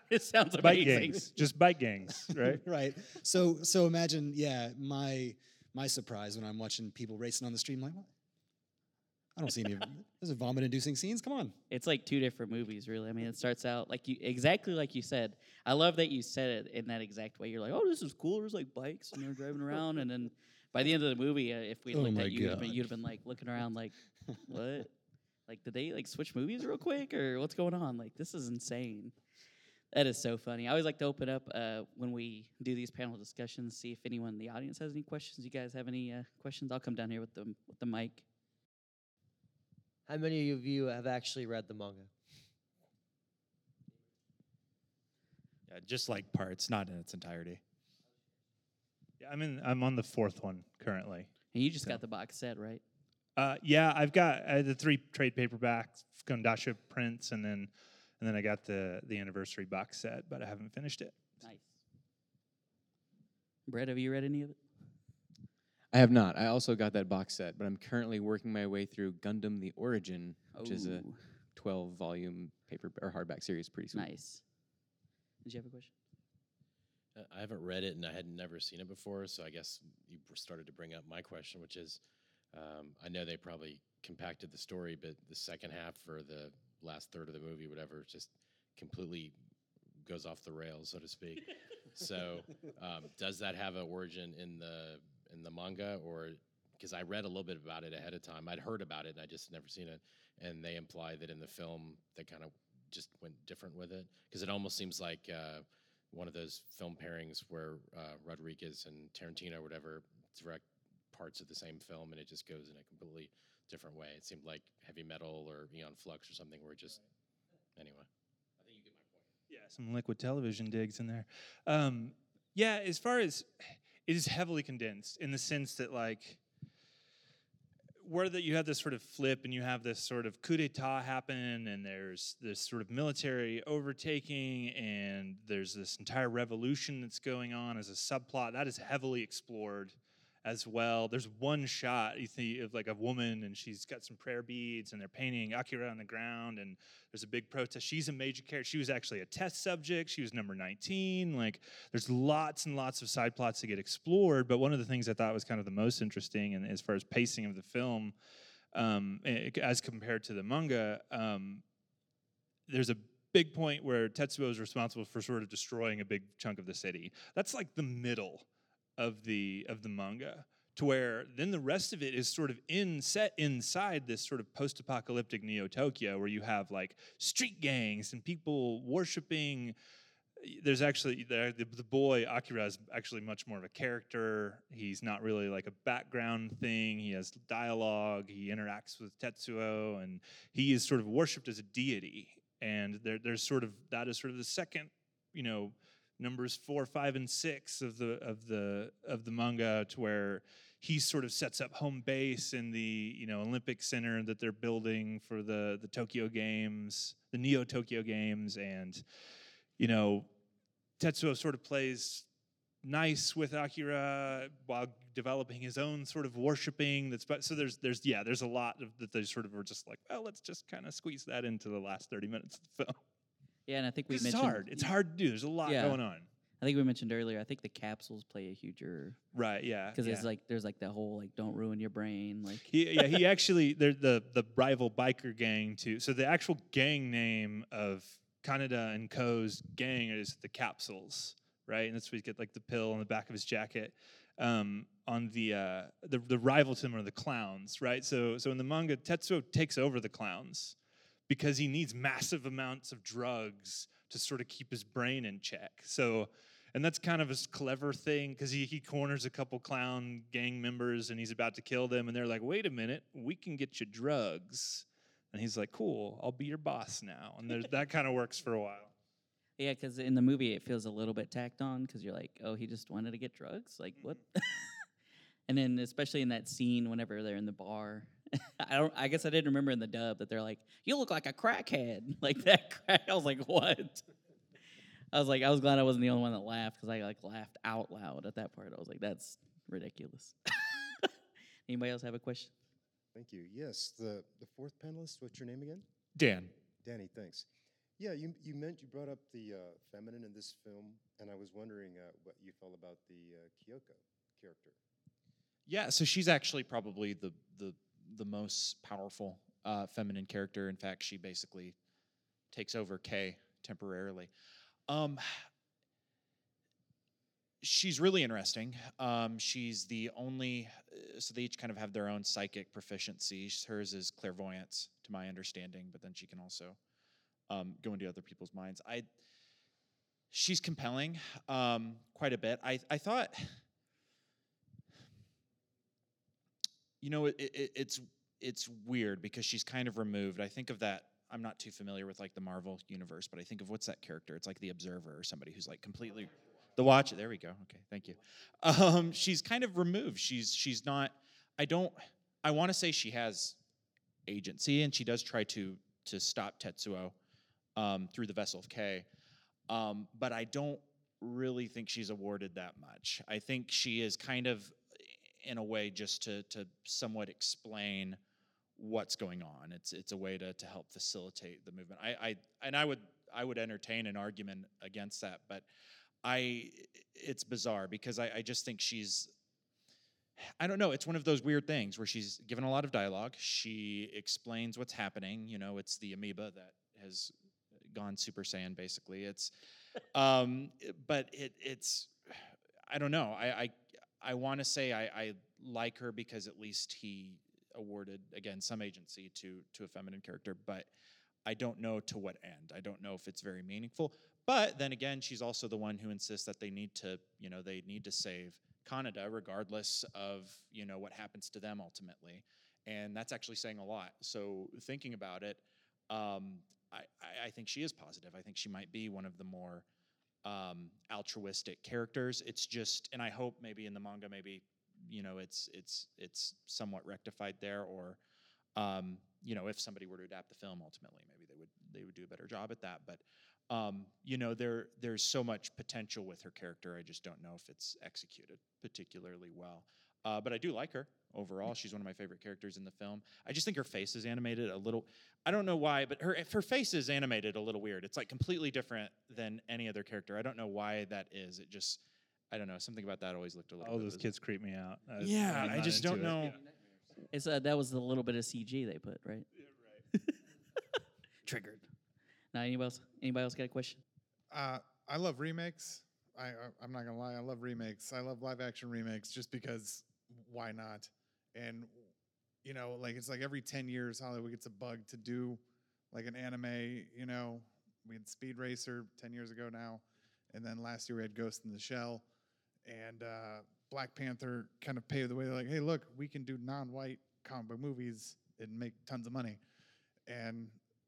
It sounds amazing. Bike gangs, just bike gangs, right? right. So, so imagine, yeah, my my surprise when I'm watching people racing on the street. I'm like, what? I don't see any. Those are vomit-inducing scenes. Come on. It's like two different movies, really. I mean, it starts out like you exactly like you said. I love that you said it in that exact way. You're like, oh, this is cool. There's like bikes and they're driving around, and then by the end of the movie, uh, if we oh looked at you, you'd have, been, you'd have been like looking around like, what? like, did they like switch movies real quick or what's going on? Like, this is insane. That is so funny. I always like to open up uh, when we do these panel discussions, see if anyone in the audience has any questions. You guys have any uh, questions? I'll come down here with the with the mic. How many of you have actually read the manga? Yeah, just like parts, not in its entirety. Yeah, I'm in. I'm on the fourth one currently. And you just So- got the box set, right? Uh, yeah, I've got uh, the three trade paperbacks, Kodansha prints, and then and then I got the the anniversary box set, but I haven't finished it. Nice. Brett, have you read any of it? I have not. I also got that box set, but I'm currently working my way through Gundam: The Origin, which is a Ooh, 12 volume paper or hardback series. Pretty sweet. nice. Did you have a question? Uh, I haven't read it and I had never seen it before, so I guess you started to bring up my question, which is um, I know they probably compacted the story, but the second half or the last third of the movie, whatever, just completely goes off the rails, so to speak. so, um, does that have an origin in the in the manga, or because I read a little bit about it ahead of time, I'd heard about it and I just never seen it, and they imply that in the film they kind of just went different with it because it almost seems like. Uh, one of those film pairings where uh, Rodriguez and Tarantino or whatever direct parts of the same film and it just goes in a completely different way. It seemed like heavy metal or Aeon Flux or something where it just anyway. I think you get my point. Yeah, some liquid television digs in there. Um, yeah, as far as it is heavily condensed in the sense that like where that you have this sort of flip and you have this sort of coup d'etat happen and there's this sort of military overtaking and there's this entire revolution that's going on as a subplot that is heavily explored as well. There's one shot you see of like a woman and she's got some prayer beads and they're painting Akira on the ground and there's a big protest. She's a major character. She was actually a test subject. She was number 19. Like there's lots and lots of side plots to get explored. But one of the things I thought was kind of the most interesting and as far as pacing of the film, um, eh, as compared to the manga, um, there's a big point where Tetsuo is responsible for sort of destroying a big chunk of the city. That's like the middle of the of the manga to where then the rest of it is sort of in set inside this sort of post-apocalyptic neo Tokyo where you have like street gangs and people worshiping there's actually the, the, boy Akira is actually much more of a character. He's not really like a background thing. He has dialogue. He interacts with Tetsuo, and he is sort of worshipped as a deity. And there, there's sort of that is sort of the second, you know, numbers four, five, and six of the of the of the manga to where he sort of sets up home base in the you know Olympic Center that they're building for the the Tokyo Games, the Neo Tokyo Games, and you know Tetsuo sort of plays nice with Akira while developing his own sort of worshiping. That's but so there's there's yeah there's a lot of that they sort of were just like well let's just kind of squeeze that into the last thirty minutes of the film. Yeah, and I think we It's mentioned hard. It's hard to do. There's a lot Yeah. going on. I think we mentioned earlier. I think the capsules play a huger Right. Yeah. because yeah. it's like there's like that whole like don't ruin your brain like He, yeah, he actually they're the the rival biker gang too. So the actual gang name of Kaneda and Co.'s gang is the Capsules, right? And that's where you get like the pill on the back of his jacket. Um, on the uh, the the rival to him are the clowns, right? So so in the manga, Tetsuo takes over the clowns because he needs massive amounts of drugs to sort of keep his brain in check. So and that's kind of a clever thing because he, he corners a couple clown gang members and he's about to kill them and they're like wait a minute we can get you drugs. And he's like cool i'll be your boss now. And there's, that kind of works for a while. Yeah because in the movie it feels a little bit tacked on because you're like oh he just wanted to get drugs? Like what? Mm-hmm. And then especially in that scene whenever they're in the bar i don't i guess i didn't remember in the dub that they're like you look like a crackhead like that crack i was like what i was like i was glad i wasn't the only one that laughed because i like laughed out loud at that part i was like that's ridiculous anybody else have a question Thank you. Yes, the, the fourth panelist, what's your name again? Dan. Danny, thanks. Yeah, you, you meant you brought up the uh, feminine in this film, and I was wondering uh, what you felt about the uh, Kiyoko character. Yeah, so she's actually probably the the the most powerful uh, feminine character. In fact, she basically takes over Kei temporarily. Um, she's really interesting. Um, she's the only, uh, so they each kind of have their own psychic proficiency. Hers is clairvoyance, to my understanding, but then she can also um, go into other people's minds. I, she's compelling um, quite a bit. I I thought you know, it, it, it's it's weird because she's kind of removed. I think of that. I'm not too familiar with like the Marvel universe, but I think of what's that character? It's like the Observer or somebody who's like completely The Watch. There we go. Okay, thank you. Um, she's kind of removed. She's she's not. I don't. I want to say she has agency, and she does try to to stop Tetsuo um, through the Vessel of K. Um, but I don't really think she's awarded that much. I think she is kind of, in a way, just to to somewhat explain what's going on. It's it's a way to to help facilitate the movement. I, I and I would I would entertain an argument against that, but I it's bizarre because I, I just think she's I don't know. It's one of those weird things where she's given a lot of dialogue. She explains what's happening. You know, it's the amoeba that has gone Super Saiyan. Basically, it's. Um, but it it's. I don't know. I I, I want to say I, I like her because at least he awarded again some agency to to a feminine character, but I don't know to what end. I don't know if it's very meaningful. But then again, she's also the one who insists that they need to, you know, they need to save Kaneda regardless of, you know, what happens to them ultimately. And that's actually saying a lot. So thinking about it, um, I, I think she is positive. I think she might be one of the more um, altruistic characters. It's just, and I hope maybe in the manga, maybe you know, it's it's it's somewhat rectified there, or um, you know, if somebody were to adapt the film, ultimately, maybe they would they would do a better job at that. But um, you know, there there's so much potential with her character. I just don't know if it's executed particularly well. Uh, but I do like her overall. She's one of my favorite characters in the film. I just think her face is animated a little. I don't know why, but her her face is animated a little weird. It's like completely different than any other character. I don't know why that is. It just I don't know. Something about that always looked a little. All those bizarre. kids creep me out. I- Yeah, I'm I just don't it. know. It's uh, that was the little bit of CG they put, right? Triggered. Now, anybody else? Anybody else got a question? Uh, I love remakes. I, I I'm not gonna lie. I love remakes. I love live action remakes just because why not? And you know, like it's like every ten years Hollywood gets a bug to do like an anime. You know, we had Speed Racer ten years ago now, and then last year we had Ghost in the Shell, and uh, Black Panther kind of paved the way. They're like, hey, look, we can do non-white comic book movies and make tons of money. And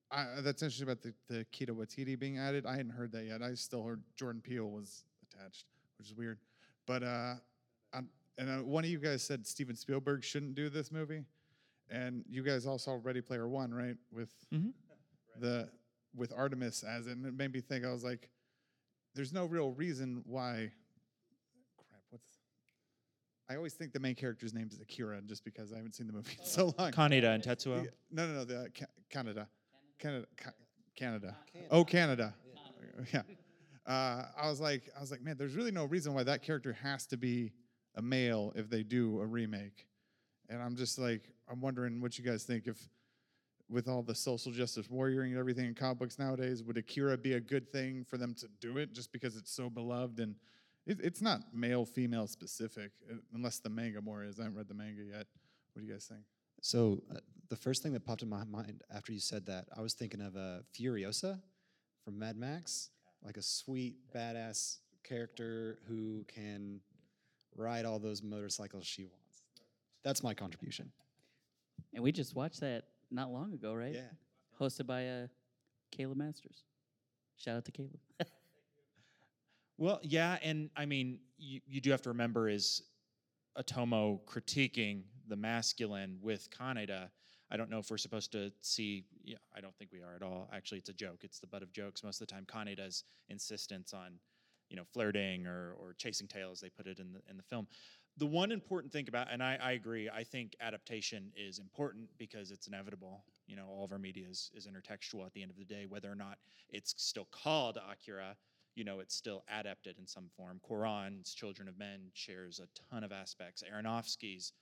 I, that's interesting about the, the Taika Waititi being added. I hadn't heard that yet. I still heard Jordan Peele was attached, which is weird. But uh, I'm, and uh, one of you guys said Steven Spielberg shouldn't do this movie, and you guys all saw Ready Player One, right? With Mhm. the with Artemis as it, and it made me think. I was like, there's no real reason why. Crap, what's I always think the main character's name is Akira just because I haven't seen the movie in so long. Kaneda and Tetsuo. Yeah, No, no, no. The Ca- Canada, Canada, Ca- Canada. Oh, Canada. Yeah. Uh, I was like, I was like, man, there's really no reason why that character has to be a male if they do a remake. And I'm just like, I'm wondering what you guys think if, with all the social justice warrioring and everything in comic books nowadays, would Akira be a good thing for them to do it just because it's so beloved and it, it's not male female specific uh, unless the manga more is. I haven't read the manga yet. What do you guys think? So uh, the first thing that popped in my mind after you said that, I was thinking of uh, Furiosa from Mad Max, like a sweet, badass character who can ride all those motorcycles she wants. That's my contribution. And we just watched that not long ago, right? Yeah. Hosted by uh, Caleb Masters. Shout out to Caleb. Well, yeah, and I mean, you, you do have to remember is Otomo critiquing the masculine with Kaneda. I don't know if we're supposed to see. Yeah, I don't think we are at all. Actually, it's a joke. It's the butt of jokes most of the time. Kaneda's insistence on, you know, flirting or or chasing tail, as they put it in the in the film. The one important thing about, and I, I agree, I think adaptation is important because it's inevitable. You know, all of our media is, is intertextual at the end of the day, whether or not it's still called Akira you know, it's still adapted in some form. Cuarón's Children of Men shares a ton of aspects. Aronofsky's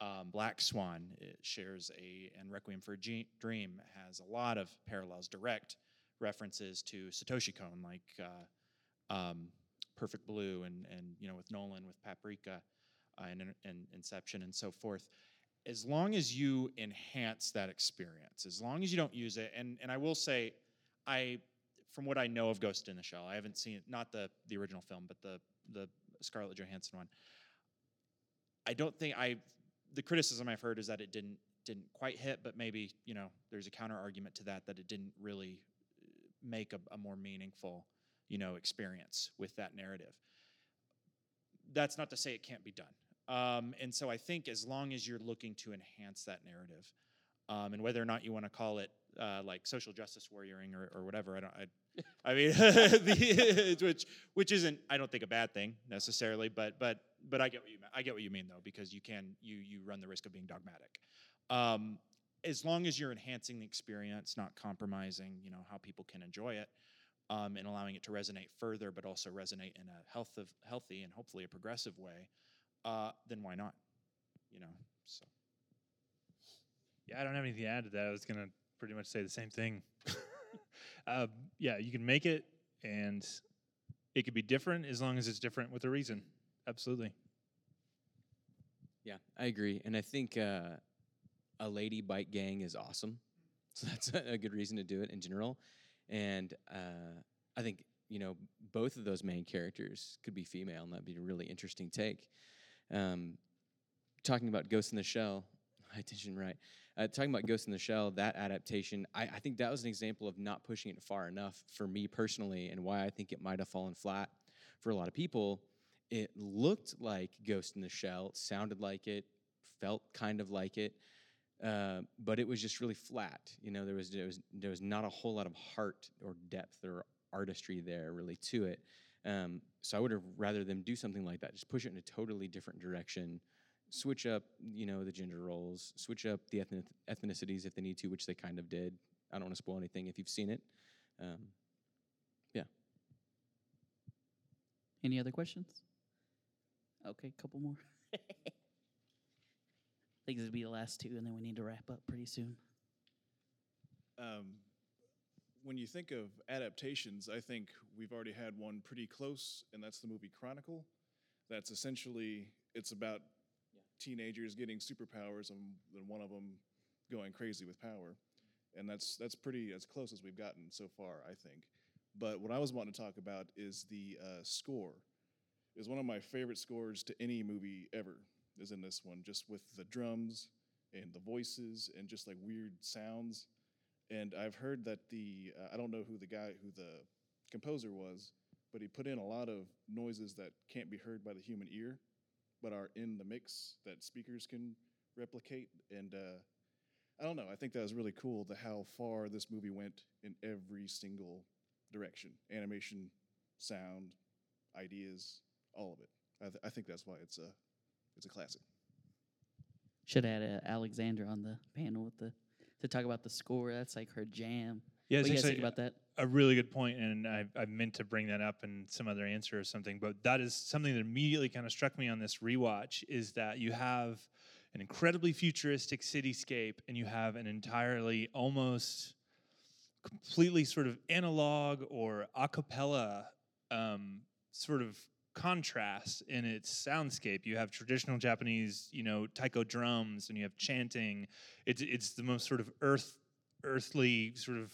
um, Black Swan it shares a, and Requiem for a Dream has a lot of parallels, direct references to Satoshi Kon, like uh, um, Perfect Blue, and and you know with Nolan with Paprika, uh, and, and Inception and so forth. As long as you enhance that experience, as long as you don't use it, and and I will say, I from what I know of Ghost in the Shell, I haven't seen it, not the the original film, but the the Scarlett Johansson one. I don't think I the criticism I've heard is that it didn't didn't quite hit, but maybe you know there's a counter argument to that that it didn't really uh, make a, a more meaningful you know experience with that narrative. that's not to say it can't be done. Um, and so I think as long as you're looking to enhance that narrative, um, and whether or not you want to call it uh, like social justice warrioring or, or whatever, I don't. I, I mean, the, which which isn't I don't think a bad thing necessarily, but but but I get what you mean. I get what you mean though because you can you you run the risk of being dogmatic. Um, as long as you're enhancing the experience, not compromising, you know how people can enjoy it, um, and allowing it to resonate further, but also resonate in a health of, healthy and hopefully a progressive way, uh, then why not? You know, so. Yeah, I don't have anything to add to that. I was gonna pretty much say the same thing. uh, yeah, you can make it, and it could be different as long as it's different with a reason. Absolutely. Yeah, I agree, and I think uh, a lady bike gang is awesome. So that's a, a good reason to do it in general, and uh, I think you know both of those main characters could be female, and that'd be a really interesting take. Um, talking about Ghost in the Shell, I didn't right. Uh, talking about Ghost in the Shell, that adaptation, I, I think that was an example of not pushing it far enough for me personally, and why I think it might have fallen flat for a lot of people. It looked like Ghost in the Shell, sounded like it, felt kind of like it, uh, but it was just really flat. You know, there was there was there was not a whole lot of heart or depth or artistry there really to it. Um, so I would have rather them do something like that, just push it in a totally different direction, switch up, you know, the gender roles, switch up the ethnic, ethnicities if they need to, which they kind of did. I don't want to spoil anything if you've seen it. Um, yeah. Any other questions? Okay, couple more. I think this will be the last two, and then we need to wrap up pretty soon. Um, when you think of adaptations, I think we've already had one pretty close, and that's the movie Chronicle. That's essentially it's about teenagers getting superpowers, and then one of them going crazy with power, and that's that's pretty as close as we've gotten so far, I think. But what I was wanting to talk about is the uh, score. Is one of my favorite scores to any movie ever. Is in this one, just with the drums and the voices and just like weird sounds. And I've heard that the uh, I don't know who the guy who the composer was, but he put in a lot of noises that can't be heard by the human ear, but are in the mix that speakers can replicate. And uh, I don't know. I think that was really cool. The how far this movie went in every single direction: animation, sound, ideas, all of it. I, th- I think that's why it's a it's a classic. Should add uh, Alexandra on the panel with the to talk about the score. That's like her jam. Yeah, what do you guys think about that? A really good point, and I, I meant to bring that up in some other answer or something, but that is something that immediately kind of struck me on this rewatch is that you have an incredibly futuristic cityscape and you have an entirely almost completely sort of analog or a cappella um, sort of contrast in its soundscape. You have traditional Japanese, you know, taiko drums, and you have chanting. It's it's the most sort of earth earthly sort of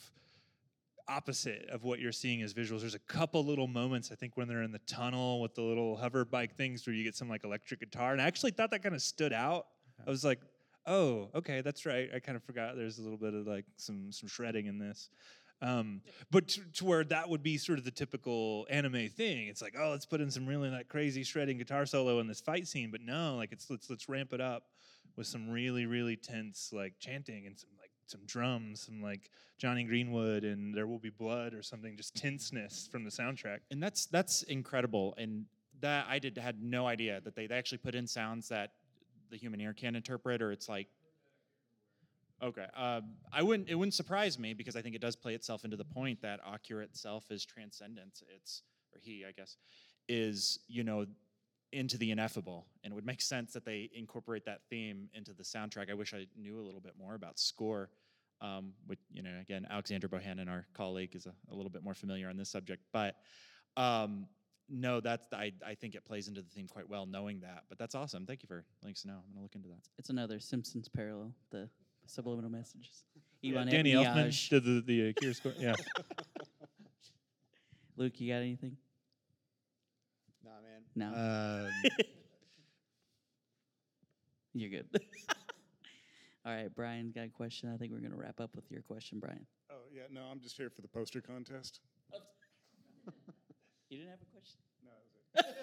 opposite of what you're seeing as visuals. There's a couple little moments, I think, when they're in the tunnel with the little hover bike things where you get some like electric guitar. And I actually thought that kind of stood out. I was like, oh, okay, that's right. I kind of forgot there's a little bit of like some some shredding in this. Um, but to, to where that would be sort of the typical anime thing. It's like, oh, let's put in some really like crazy shredding guitar solo in this fight scene. But no, like it's let's let's ramp it up with some really really tense like chanting and some like some drums, some like Jonny Greenwood and There Will Be Blood or something, just tenseness from the soundtrack. And that's that's incredible. And that I did had no idea that they, they actually put in sounds that the human ear can interpret, or it's like Okay, um, I wouldn't. It wouldn't surprise me because I think it does play itself into the point that Akira itself is transcendent. It's or he, I guess, is you know into the ineffable, and it would make sense that they incorporate that theme into the soundtrack. I wish I knew a little bit more about score. Um, with you know, again, Alexander Bohannon, our colleague, is a, a little bit more familiar on this subject, but. Um, no, that's I, I think it plays into the theme quite well, knowing that. But that's awesome. Thank you for letting us know. I'm gonna look into that. It's another Simpsons parallel. The subliminal messages. Yeah, Ivan Danny Elfman Miage. did the the uh, Akira score. Yeah. Luke, you got anything? Nah, man. No. Um, You're good. All right, Brian's got a question. I think we're gonna wrap up with your question, Brian. Oh yeah, no, I'm just here for the poster contest. You didn't have a question? No, that was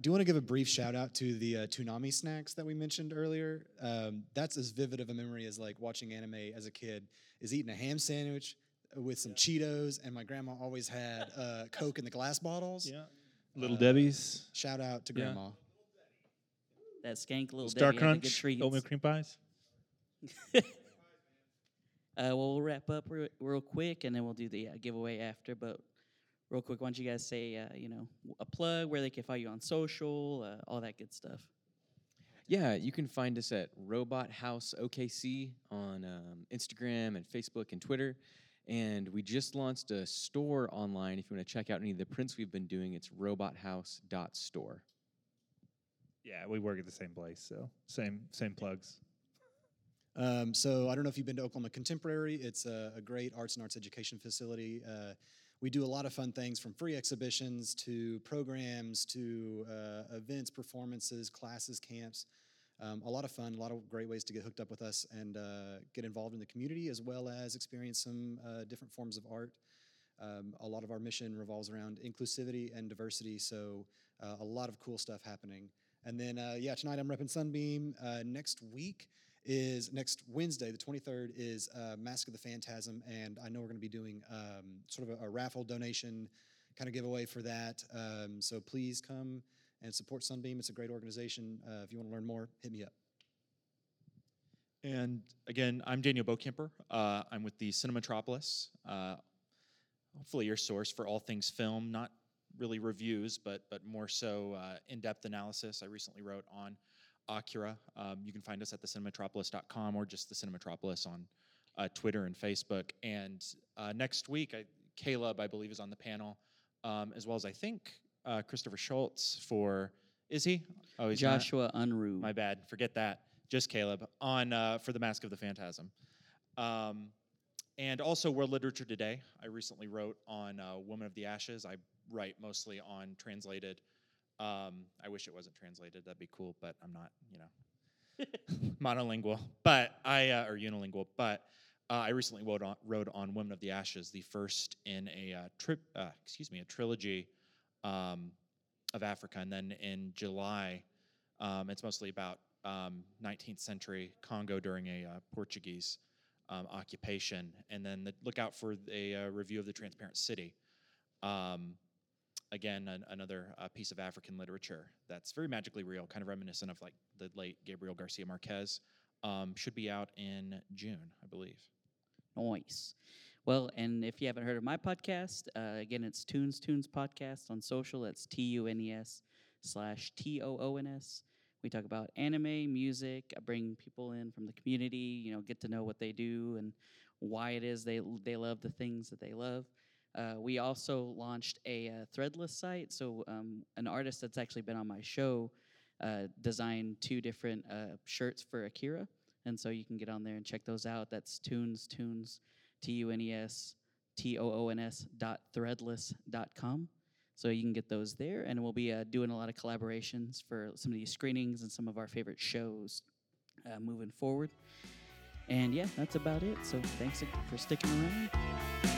do you want to give a brief shout out to the uh, Toonami snacks that we mentioned earlier. Um, that's as vivid of a memory as like watching anime as a kid. Is eating a ham sandwich with some Cheetos, and my grandma always had uh, Coke in the glass bottles. Yeah. Little Uh, Debbie's. Shout out to Yeah. grandma. That skank little Star Debbie had the good Crunch. treats. Oatmeal cream pies. Uh, well, we'll wrap up real, real quick, and then we'll do the uh, giveaway after. But real quick, why don't you guys say, uh, you know, w- a plug where they can find you on social, uh, all that good stuff. Yeah, you can find us at Robot House OKC on um, Instagram and Facebook and Twitter. And we just launched a store online. If you want to check out any of the prints we've been doing, it's robothouse.store. Yeah, we work at the same place, so same same plugs. Um, so I don't know if you've been to Oklahoma Contemporary. It's a, a great arts and arts education facility. Uh, we do a lot of fun things from free exhibitions to programs to uh, events, performances, classes, camps. Um, a lot of fun, a lot of great ways to get hooked up with us and uh, get involved in the community as well as experience some uh, different forms of art. Um, a lot of our mission revolves around inclusivity and diversity, so uh, a lot of cool stuff happening. And then, uh, yeah, tonight I'm repping Sunbeam. Uh, next week is next Wednesday, the 23rd, is uh, Mask of the Phantasm, and I know we're going to be doing um, sort of a, a raffle donation kind of giveaway for that. Um, so please come and support Sunbeam. It's a great organization. Uh, if you want to learn more, hit me up. And again, I'm Daniel Bokemper. Uh, I'm with the Cinematropolis. Uh, hopefully, your source for all things film, not really reviews, but but more so uh, in-depth analysis. I recently wrote on Akira. Um, you can find us at thecinematropolis.com or just the Cinematropolis on uh, Twitter and Facebook. And uh, next week, I, Caleb, I believe, is on the panel, um, as well as I think uh, Christopher Schultz for. Is he? Oh, he's not. Joshua Unruh. My bad. Forget that. Just Caleb on uh, for the Mask of the Phantasm. Um, and also World Literature Today. I recently wrote on uh, Woman of the Ashes. I write mostly on translated. Um, I wish it wasn't translated. That'd be cool, but I'm not. You know, monolingual, but I uh, or unilingual. But uh, I recently wrote on, wrote on Women of the Ashes, the first in a uh, trip. Uh, excuse me, a trilogy um, of Africa, and then in July, um, it's mostly about um, 19th century Congo during a uh, Portuguese um, occupation, and then the, look out for a uh, review of the Transparent City. Um, again, an, another uh, piece of African literature that's very magically real, kind of reminiscent of like the late Gabriel Garcia Marquez. Um, should be out in June, I believe. Nice. Well, and if you haven't heard of my podcast, uh, again, it's Tunes Toons Podcast on social. That's T U N E S slash T O O N S. We talk about anime, music. I bring people in from the community, you know, get to know what they do and why it is they they love the things that they love. Uh, we also launched a uh, threadless site. So um, an artist that's actually been on my show uh, designed two different uh, shirts for Akira, and so you can get on there and check those out. That's Tunes Toons T U N E S T O O N S dot threadless dot com. So you can get those there, and we'll be uh, doing a lot of collaborations for some of these screenings and some of our favorite shows uh, moving forward. And yeah, that's about it. So thanks for sticking around.